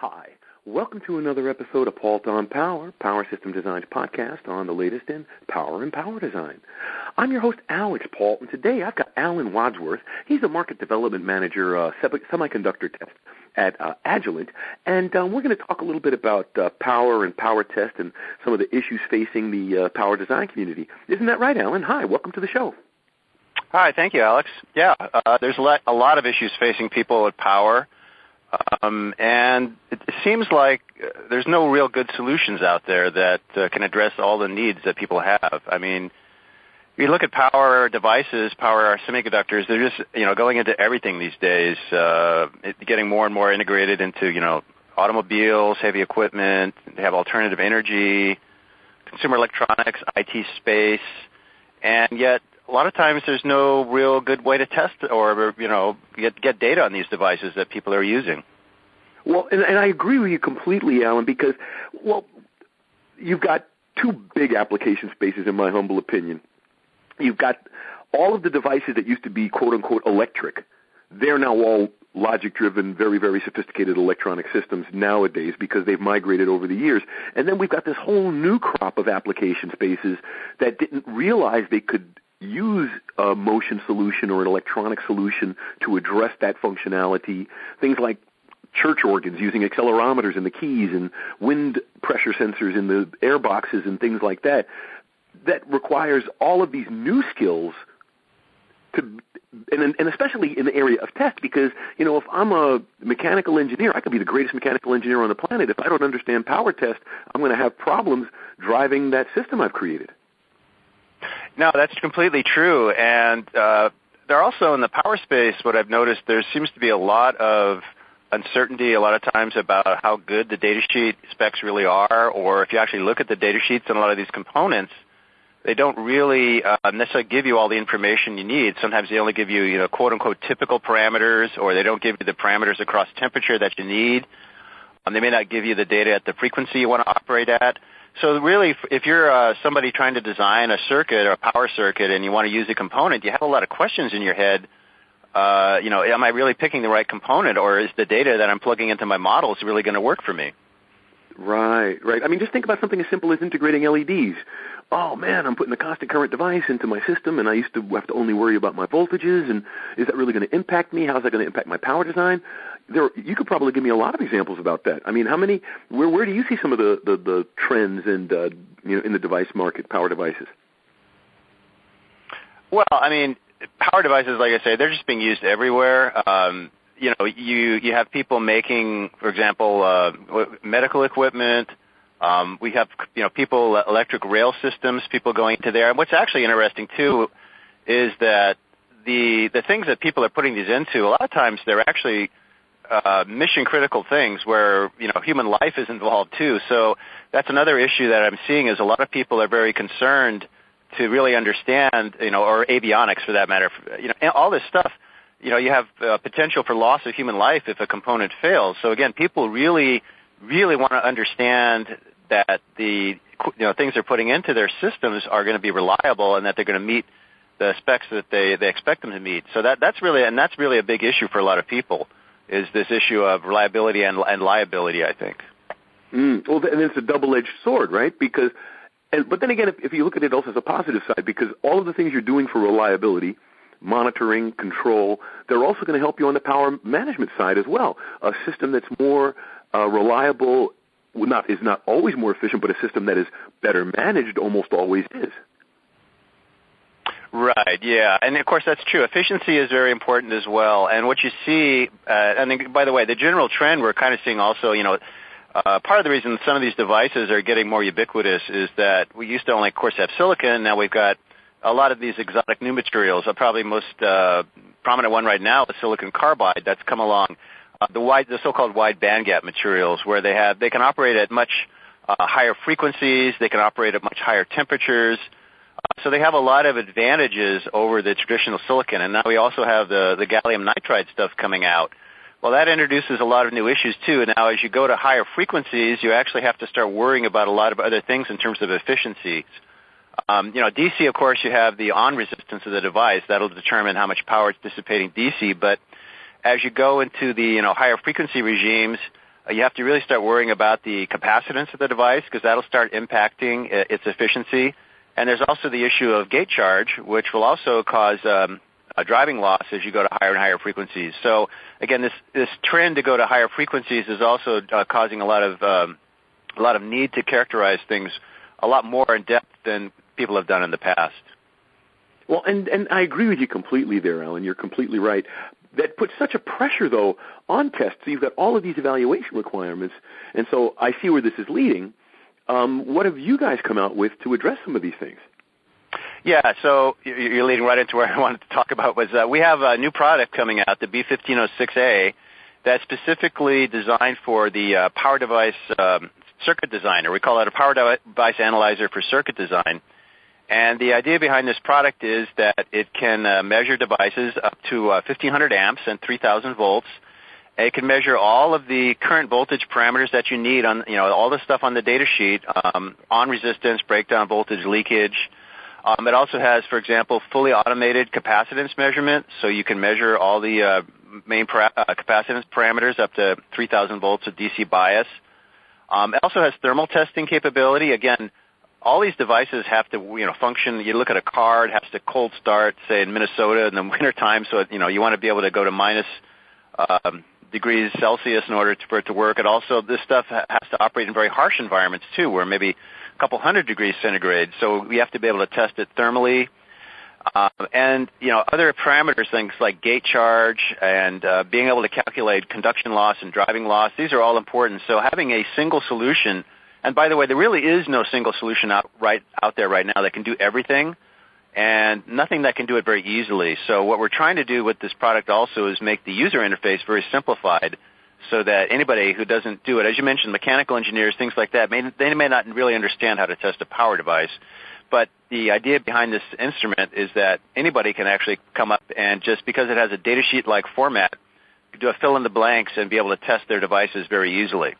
Hi. Welcome to another episode of Paul on Power, Power System Design's podcast on the latest in power and power design. I'm your host, Alex Paul, and today I've got Alan Wadsworth. He's a market development manager, uh, semiconductor test at uh, Agilent, and uh, we're going to talk a little bit about uh, power and power test and some of the issues facing the uh, power design community. Isn't that right, Alan? Hi, welcome to the show. Hi, thank you, Alex. Yeah, uh, there's a lot, a lot of issues facing people with power um, it seems like uh, there's no real good solutions out there that uh, can address all the needs that people have. I mean, you look at power devices, power semiconductors, they're just, you know, going into everything these days, uh, getting more and more integrated into, you know, automobiles, heavy equipment, they have alternative energy, consumer electronics, IT space, and yet a lot of times there's no real good way to test or you know get get data on these devices that people are using. Well, and, and I agree with you completely, Alan, because well, you've got two big application spaces in my humble opinion. You've got all of the devices that used to be quote unquote electric. They're now all logic driven, very, very sophisticated electronic systems nowadays because they've migrated over the years. And then we've got this whole new crop of application spaces that didn't realize they could use a motion solution or an electronic solution to address that functionality. Things like church organs using accelerometers in the keys and wind pressure sensors in the air boxes and things like that. That requires all of these new skills to, and, and especially in the area of test, because you know if I'm a mechanical engineer, I could be the greatest mechanical engineer on the planet. If I don't understand power test, I'm going to have problems driving that system I've created. No, that's completely true. And uh, there also in the power space, what I've noticed, there seems to be a lot of uncertainty a lot of times about how good the datasheet specs really are, or if you actually look at the data sheets and a lot of these components, they don't really uh, necessarily give you all the information you need. Sometimes they only give you, you know, quote unquote typical parameters, or they don't give you the parameters across temperature that you need. Um, they may not give you the data at the frequency you want to operate at. So really, if you're uh, somebody trying to design a circuit or a power circuit and you want to use a component, you have a lot of questions in your head. Uh, you know, am I really picking the right component, or is the data that I'm plugging into my models really going to work for me? Right, right. I mean, just think about something as simple as integrating LEDs. Oh man, I'm putting a constant current device into my system, and I used to have to only worry about my voltages, and is that really going to impact me? How's that going to impact my power design? There you could probably give me a lot of examples about that. I mean, how many where where do you see some of the the, the trends and uh, you know in the device market, power devices? Well, I mean, power devices, like I say, they're just being used everywhere. Um, you know, you you have people making, for example, uh, medical equipment. Um, we have you know people electric rail systems, people going into there. And what's actually interesting too is that the the things that people are putting these into, a lot of times they're actually uh, mission critical things where you know human life is involved too. So that's another issue that I'm seeing is a lot of people are very concerned to really understand, you know, or avionics for that matter. You know, all this stuff. You know, you have uh, potential for loss of human life if a component fails. So again, people really, really want to understand that the you know things they're putting into their systems are going to be reliable and that they're going to meet the specs that they they expect them to meet. So that that's really and that's really a big issue for a lot of people is this issue of reliability and, and liability. I think. Mm, well, and it's a double-edged sword, right? Because, and, but then again, if, if you look at it also as a positive side, because all of the things you're doing for reliability, monitoring, control, they're also going to help you on the power management side as well. A system that's more uh, reliable, not is not always more efficient, but a system that is better managed almost always is. Right. Yeah, and of course that's true. Efficiency is very important as well. And what you see, uh, and by the way, the general trend we're kind of seeing also, you know, uh, part of the reason some of these devices are getting more ubiquitous is that we used to only, of course, have silicon. Now we've got a lot of these exotic new materials. Uh, probably most prominent one right now is silicon carbide that's come along. The wide, the so-called wide bandgap materials, where they have, they can operate at much higher frequencies, they can operate at much higher temperatures. So they have a lot of advantages over the traditional silicon, and now we also have the, the gallium nitride stuff coming out. Well, that introduces a lot of new issues too. And now as you go to higher frequencies, you actually have to start worrying about a lot of other things in terms of efficiencies. Um, you know, DC, of course, you have the on resistance of the device. That'll determine how much power it's dissipating DC. But as you go into the, you know, higher frequency regimes, you have to really start worrying about the capacitance of the device because that'll start impacting its efficiency. And there's also the issue of gate charge, which will also cause um, a driving loss as you go to higher and higher frequencies. So again, this trend to go to higher frequencies is also uh, causing a lot of um, a lot of need to characterize things a lot more in depth than people have done in the past. Well, and and I agree with you completely there, Alan. You're completely right. That puts such a pressure though on tests. You've got all of these evaluation requirements, and so I see where this is leading. Um, what have you guys come out with to address some of these things? Yeah, so you're leading right into where I wanted to talk about was uh, we have a new product coming out, the B1506A, that's specifically designed for the uh, power device um, circuit designer. We call it a power device analyzer for circuit design. And the idea behind this product is that it can uh, measure devices up to uh, 1500 amps and 3000 volts. It can measure all of the current voltage parameters that you need on, you know, all the stuff on the data sheet, um, on resistance, breakdown voltage, leakage. Um, it also has, for example, fully automated capacitance measurement, so you can measure all the uh, main uh, capacitance parameters up to 3000 volts of DC bias. Um, it also has thermal testing capability. Again, all these devices have to you know function. You look at a car; it has to cold start, say in Minnesota in the wintertime. So you know you want to be able to go to minus um, degrees Celsius in order for it to work. And also, this stuff has to operate in very harsh environments too, where maybe a couple hundred degrees centigrade. So we have to be able to test it thermally. Um, and you know other parameters, things like gate charge and uh, being able to calculate conduction loss and driving loss. These are all important. So having a single solution and by the way, there really is no single solution out right out there right now that can do everything, and nothing that can do it very easily. So what we're trying to do with this product also is make the user interface very simplified, so that anybody who doesn't do it, as you mentioned, mechanical engineers, things like that, they may not really understand how to test a power device. But the idea behind this instrument is that anybody can actually come up and just because it has a datasheet-like format, do a fill in the blanks and be able to test their devices very easily.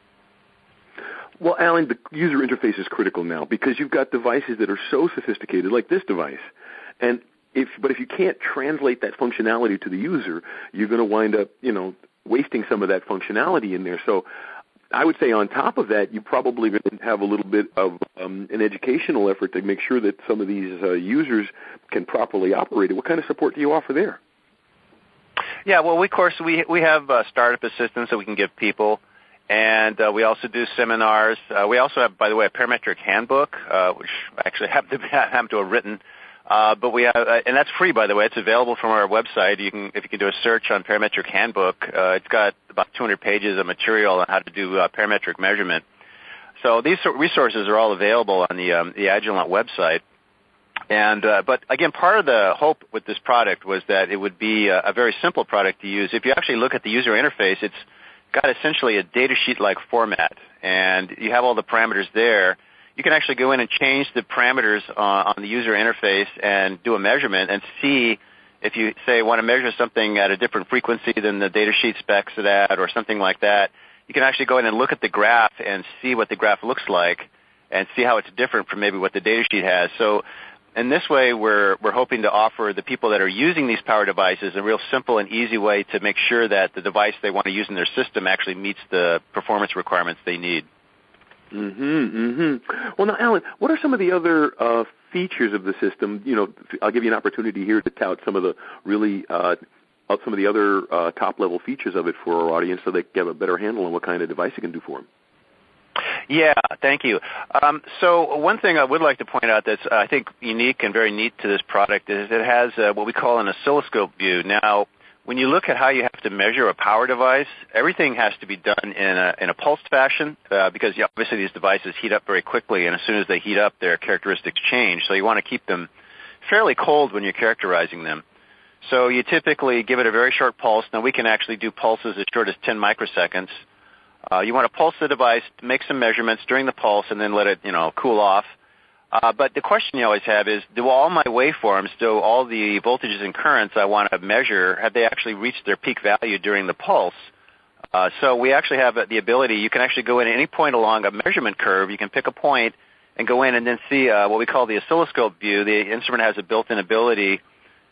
Well, Alan, the user interface is critical now because you've got devices that are so sophisticated, like this device, and if but if you can't translate that functionality to the user, you're going to wind up, you know, wasting some of that functionality in there. So, I would say on top of that, you probably have a little bit of um, an educational effort to make sure that some of these uh, users can properly operate it. What kind of support do you offer there? Yeah, well, we, of course, we we have uh, startup assistance that we can give people and uh, we also do seminars. Uh, we also have, by the way, a parametric handbook, uh, which actually happen to, happen to have written. Uh, but we have, uh, and that's free, by the way. It's available from our website. You can, if you can do a search on parametric handbook, uh, it's got about 200 pages of material on how to do parametric measurement. So these resources are all available on the um, the Agilent website. And uh, but again, part of the hope with this product was that it would be a, a very simple product to use. If you actually look at the user interface, it's got essentially a data sheet like format, and you have all the parameters there. You can actually go in and change the parameters on, on the user interface and do a measurement and see if you say want to measure something at a different frequency than the data sheet specs it at or something like that. You can actually go in and look at the graph and see what the graph looks like and see how it's different from maybe what the data sheet has. So in this way, we're, we're hoping to offer the people that are using these power devices a real simple and easy way to make sure that the device they want to use in their system actually meets the performance requirements they need. Mm-hmm, mm-hmm. Well, now, Alan, what are some of the other uh, features of the system? You know, I'll give you an opportunity here to tout some of the really uh, some of the other uh, top level features of it for our audience, so they can get a better handle on what kind of device it can do for them. Yeah, thank you. Um, so one thing I would like to point out that's uh, I think unique and very neat to this product is it has uh, what we call an oscilloscope view. Now, when you look at how you have to measure a power device, everything has to be done in a, in a pulsed fashion uh, because obviously these devices heat up very quickly, and as soon as they heat up, their characteristics change. So you want to keep them fairly cold when you're characterizing them. So you typically give it a very short pulse. Now we can actually do pulses as short as 10 microseconds. Uh, you want to pulse the device, make some measurements during the pulse, and then let it, you know, cool off. Uh, but the question you always have is, do all my waveforms, do all the voltages and currents I want to measure, have they actually reached their peak value during the pulse? Uh, so we actually have the ability, you can actually go in at any point along a measurement curve, you can pick a point and go in and then see uh, what we call the oscilloscope view. The instrument has a built-in ability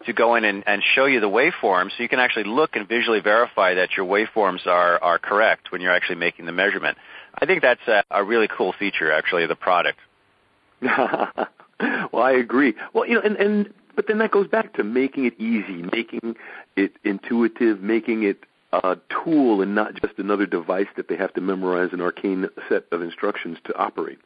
to go in and, show you the waveforms so you can actually look and visually verify that your waveforms are, correct when you're actually making the measurement. I think that's a really cool feature actually of the product. well, I agree. Well, you know, and, and but then that goes back to making it easy, making it intuitive, making it a tool and not just another device that they have to memorize an arcane set of instructions to operate.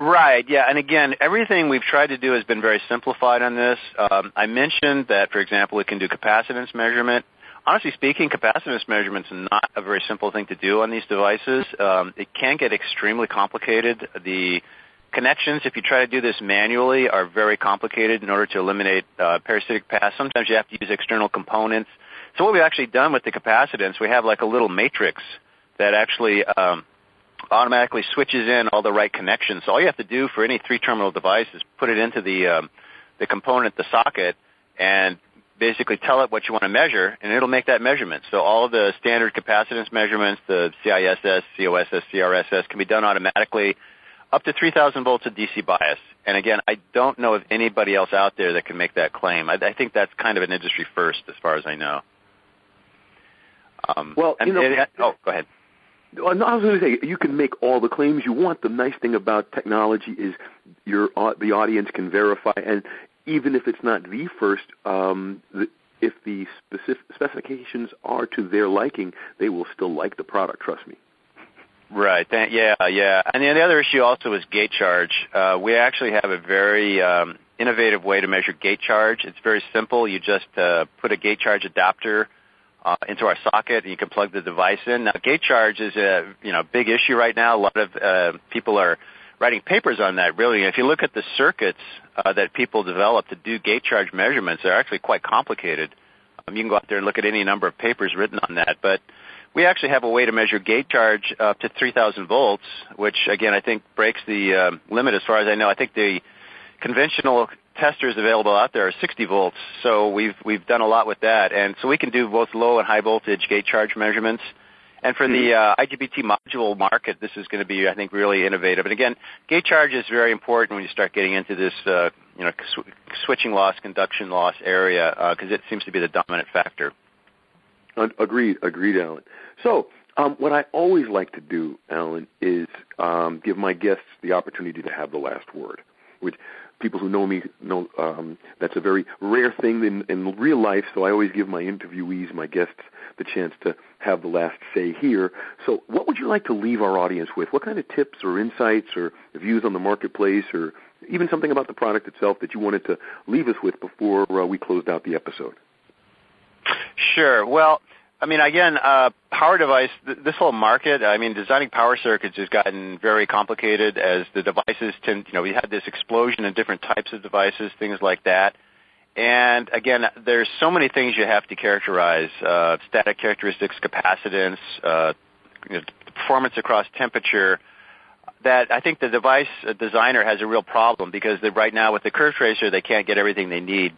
Right. Yeah. And again, everything we've tried to do has been very simplified on this. Um, I mentioned that, for example, it can do capacitance measurement. Honestly speaking, capacitance measurement is not a very simple thing to do on these devices. Um, it can get extremely complicated. The connections, if you try to do this manually, are very complicated in order to eliminate uh, parasitic paths. Sometimes you have to use external components. So what we've actually done with the capacitance, we have like a little matrix that actually um, automatically switches in all the right connections. So all you have to do for any three-terminal device is put it into the um, the component, the socket, and basically tell it what you want to measure, and it'll make that measurement. So all of the standard capacitance measurements, the CISS, COSS, CRSS, can be done automatically up to 3,000 volts of DC bias. And again, I don't know of anybody else out there that can make that claim. I, I think that's kind of an industry first, as far as I know. Um, well, you know, it, oh, go ahead. I was going to say you can make all the claims you want. The nice thing about technology is your uh, the audience can verify, and even if it's not the first, um, the, if the specific specifications are to their liking, they will still like the product. Trust me. Right. yeah, yeah. And the other issue also is gate charge. Uh, we actually have a very um, innovative way to measure gate charge. It's very simple. You just uh, put a gate charge adapter uh, into our socket, and you can plug the device in. Now, gate charge is a you know big issue right now. A lot of uh, people are writing papers on that. Really, if you look at the circuits uh, that people develop to do gate charge measurements, they're actually quite complicated. Um, you can go out there and look at any number of papers written on that, but we actually have a way to measure gate charge up to 3,000 volts, which again I think breaks the uh, limit as far as I know. I think the conventional testers available out there are 60 volts, so we've we've done a lot with that, and so we can do both low and high voltage gate charge measurements. And for the uh, IGBT module market, this is going to be, I think, really innovative. And again, gate charge is very important when you start getting into this, uh, you know, sw- switching loss, conduction loss area, because uh, it seems to be the dominant factor. Agreed, agreed, Alan. So, um, what I always like to do, Alan, is um, give my guests the opportunity to have the last word, which people who know me know um, that's a very rare thing in, in real life. So I always give my interviewees, my guests, the chance to have the last say here. So, what would you like to leave our audience with? What kind of tips or insights or views on the marketplace, or even something about the product itself that you wanted to leave us with before uh, we closed out the episode? Sure. Well, again, uh, power device, th- this whole market, I mean, designing power circuits has gotten very complicated as the devices tend, you know, we had this explosion in different types of devices, things like that. And again, there's so many things you have to characterize, uh, static characteristics, capacitance, uh, you know, performance across temperature, that I think the device designer has a real problem because right now with the curve tracer, they can't get everything they need.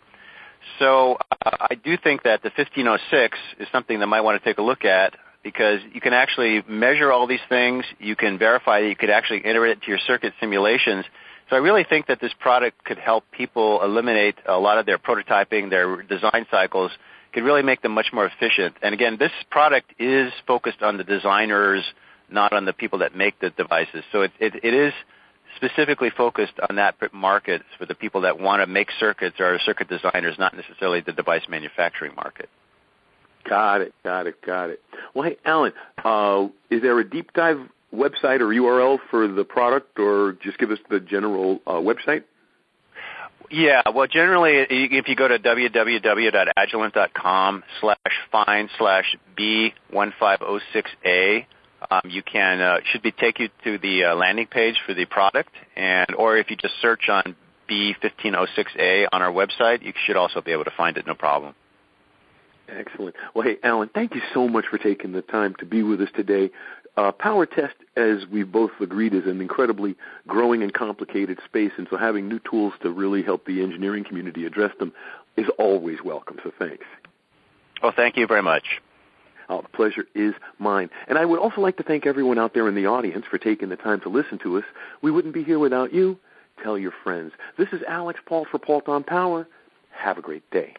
So uh, I do think that the 1506 is something that might want to take a look at because you can actually measure all these things. You can verify that you could actually enter it into your circuit simulations. So I really think that this product could help people eliminate a lot of their prototyping, their design cycles, could really make them much more efficient. And again, this product is focused on the designers, not on the people that make the devices. So it, it, it is specifically focused on that market for the people that want to make circuits or are circuit designers, not necessarily the device manufacturing market. Got it, got it, got it. Well, hey, Alan, uh, is there a deep dive website or URL for the product, or just give us the general uh, website? Yeah, well, generally, if you go to www.agilent.com slash find slash B1506A, um, you can uh, should be take you to the uh, landing page for the product, and or if you just search on B1506A on our website, you should also be able to find it, no problem. Excellent. Well, hey, Alan, thank you so much for taking the time to be with us today. Uh, power test, as we both agreed, is an incredibly growing and complicated space, and so having new tools to really help the engineering community address them is always welcome. So thanks. Well, thank you very much. The pleasure is mine. And I would also like to thank everyone out there in the audience for taking the time to listen to us. We wouldn't be here without you. Tell your friends. This is Alex Paul for Paul on Power. Have a great day.